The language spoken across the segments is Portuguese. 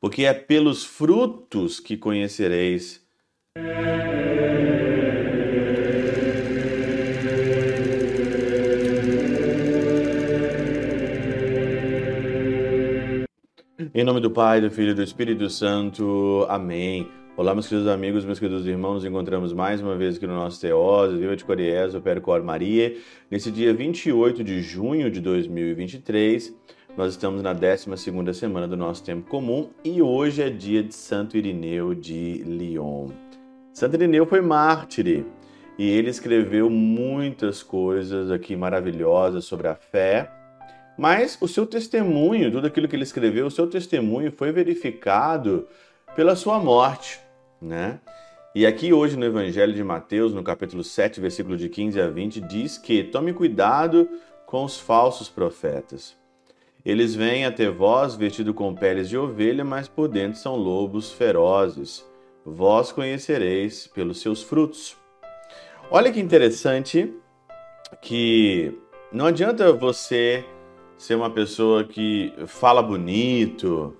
porque é pelos frutos que conhecereis. Em nome do Pai, do Filho e do Espírito Santo. Amém. Olá, meus queridos amigos, meus queridos irmãos, nos encontramos mais uma vez aqui no nosso Teose, Viva de Coriés, o Percor Maria, nesse dia 28 de junho de 2023. Nós estamos na 12ª semana do nosso tempo comum e hoje é dia de Santo Irineu de Lyon. Santo Irineu foi mártir e ele escreveu muitas coisas aqui maravilhosas sobre a fé, mas o seu testemunho, tudo aquilo que ele escreveu, o seu testemunho foi verificado pela sua morte, né? E aqui hoje no Evangelho de Mateus, no capítulo 7, versículo de 15 a 20, diz que tome cuidado com os falsos profetas. Eles vêm até vós vestidos com peles de ovelha, mas por dentro são lobos ferozes. Vós conhecereis pelos seus frutos. Olha que interessante que não adianta você ser uma pessoa que fala bonito,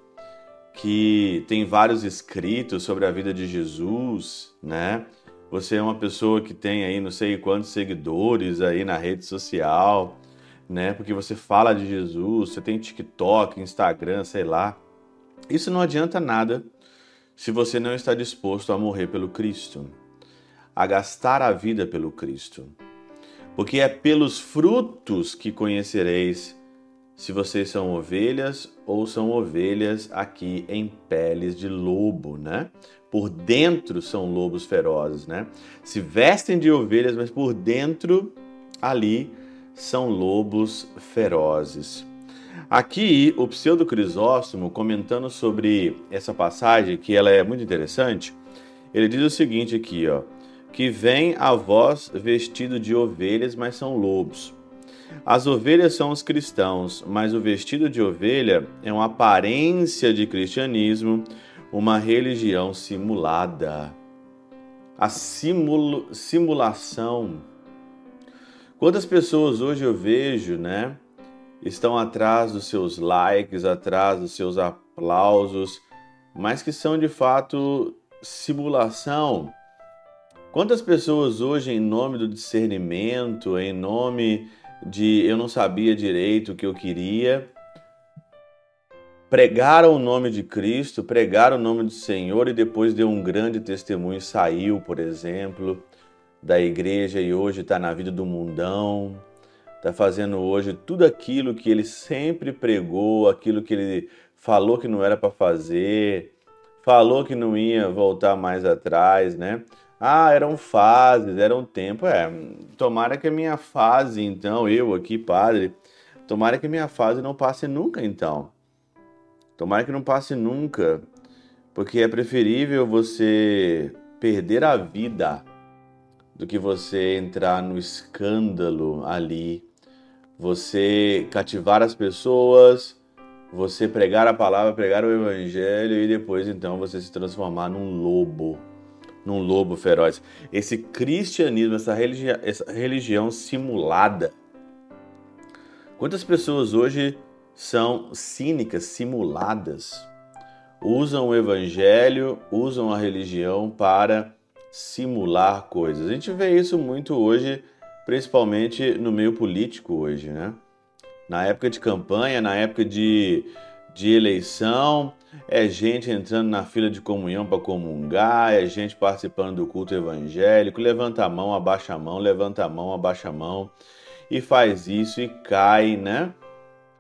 que tem vários escritos sobre a vida de Jesus, né? Você é uma pessoa que tem aí não sei quantos seguidores aí na rede social, né? Porque você fala de Jesus, você tem TikTok, Instagram, sei lá. Isso não adianta nada se você não está disposto a morrer pelo Cristo, a gastar a vida pelo Cristo. Porque é pelos frutos que conhecereis se vocês são ovelhas ou são ovelhas aqui em peles de lobo, né? Por dentro são lobos ferozes, né? Se vestem de ovelhas, mas por dentro ali são lobos ferozes. Aqui, o pseudo Crisóstomo, comentando sobre essa passagem, que ela é muito interessante, ele diz o seguinte aqui, ó, que vem a voz vestido de ovelhas, mas são lobos. As ovelhas são os cristãos, mas o vestido de ovelha é uma aparência de cristianismo, uma religião simulada. A simul simulação Quantas pessoas hoje eu vejo, né, estão atrás dos seus likes, atrás dos seus aplausos, mas que são de fato simulação. Quantas pessoas hoje, em nome do discernimento, em nome de eu não sabia direito o que eu queria, pregaram o nome de Cristo, pregaram o nome do Senhor e depois deu um grande testemunho, saiu, por exemplo, da igreja e hoje está na vida do mundão, está fazendo hoje tudo aquilo que ele sempre pregou, aquilo que ele falou que não era para fazer, falou que não ia voltar mais atrás, né? Ah, eram fases, era um tempo. É, tomara que a minha fase, então, eu aqui, padre, tomara que a minha fase não passe nunca, então. Tomara que não passe nunca, porque é preferível você perder a vida do que você entrar no escândalo ali, você cativar as pessoas, você pregar a palavra, pregar o evangelho e depois então você se transformar num lobo, num lobo feroz. Esse cristianismo, essa, religi essa religião simulada. Quantas pessoas hoje são cínicas, simuladas? Usam o evangelho, usam a religião para simular coisas. A gente vê isso muito hoje, principalmente no meio político hoje, né? Na época de campanha, na época de, de eleição, é gente entrando na fila de comunhão para comungar, é gente participando do culto evangélico, levanta a mão, abaixa a mão, levanta a mão, abaixa a mão, e faz isso e cai, né?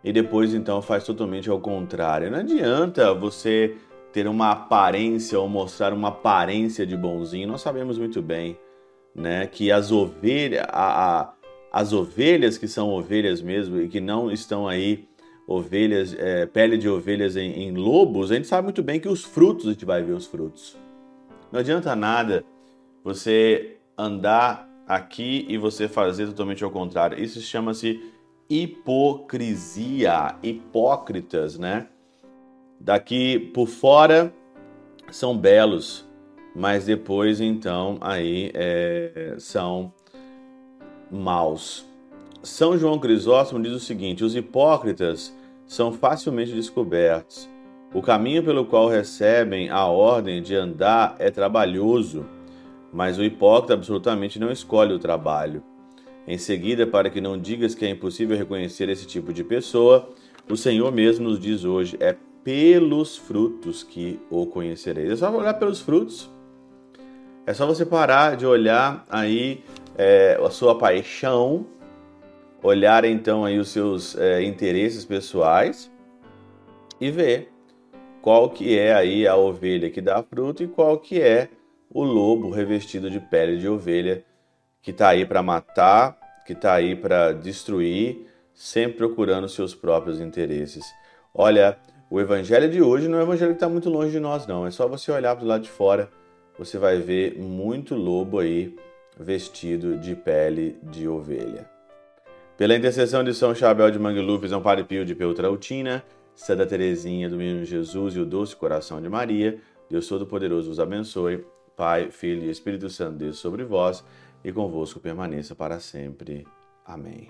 E depois então faz totalmente ao contrário. Não adianta você ter uma aparência ou mostrar uma aparência de bonzinho. Nós sabemos muito bem, né, que as ovelhas, a, a, as ovelhas que são ovelhas mesmo e que não estão aí ovelhas, é, pele de ovelhas em, em lobos, a gente sabe muito bem que os frutos a gente vai ver os frutos. Não adianta nada você andar aqui e você fazer totalmente ao contrário. Isso chama-se hipocrisia, hipócritas, né? Daqui por fora são belos, mas depois então aí é, são maus. São João Crisóstomo diz o seguinte: os hipócritas são facilmente descobertos, O caminho pelo qual recebem a ordem de andar é trabalhoso, mas o hipócrita absolutamente não escolhe o trabalho. Em seguida, para que não digas que é impossível reconhecer esse tipo de pessoa, o Senhor mesmo nos diz hoje: é pelos frutos que o conhecereis. É só olhar pelos frutos. É só você parar de olhar aí é, a sua paixão, olhar então aí os seus é, interesses pessoais e ver qual que é aí a ovelha que dá fruto e qual que é o lobo revestido de pele de ovelha que está aí para matar, que está aí para destruir, sempre procurando seus próprios interesses. Olha, o evangelho de hoje não é um evangelho que está muito longe de nós, não. É só você olhar para o lado de fora, você vai ver muito lobo aí vestido de pele de ovelha. Pela intercessão de São Chabel de Mangluf, São Padre Pio de Peltrautina, Santa Teresinha do Menino Jesus e o Doce Coração de Maria, Deus Todo-Poderoso vos abençoe. Pai, Filho e Espírito Santo, Deus sobre vós e convosco permaneça para sempre. Amém.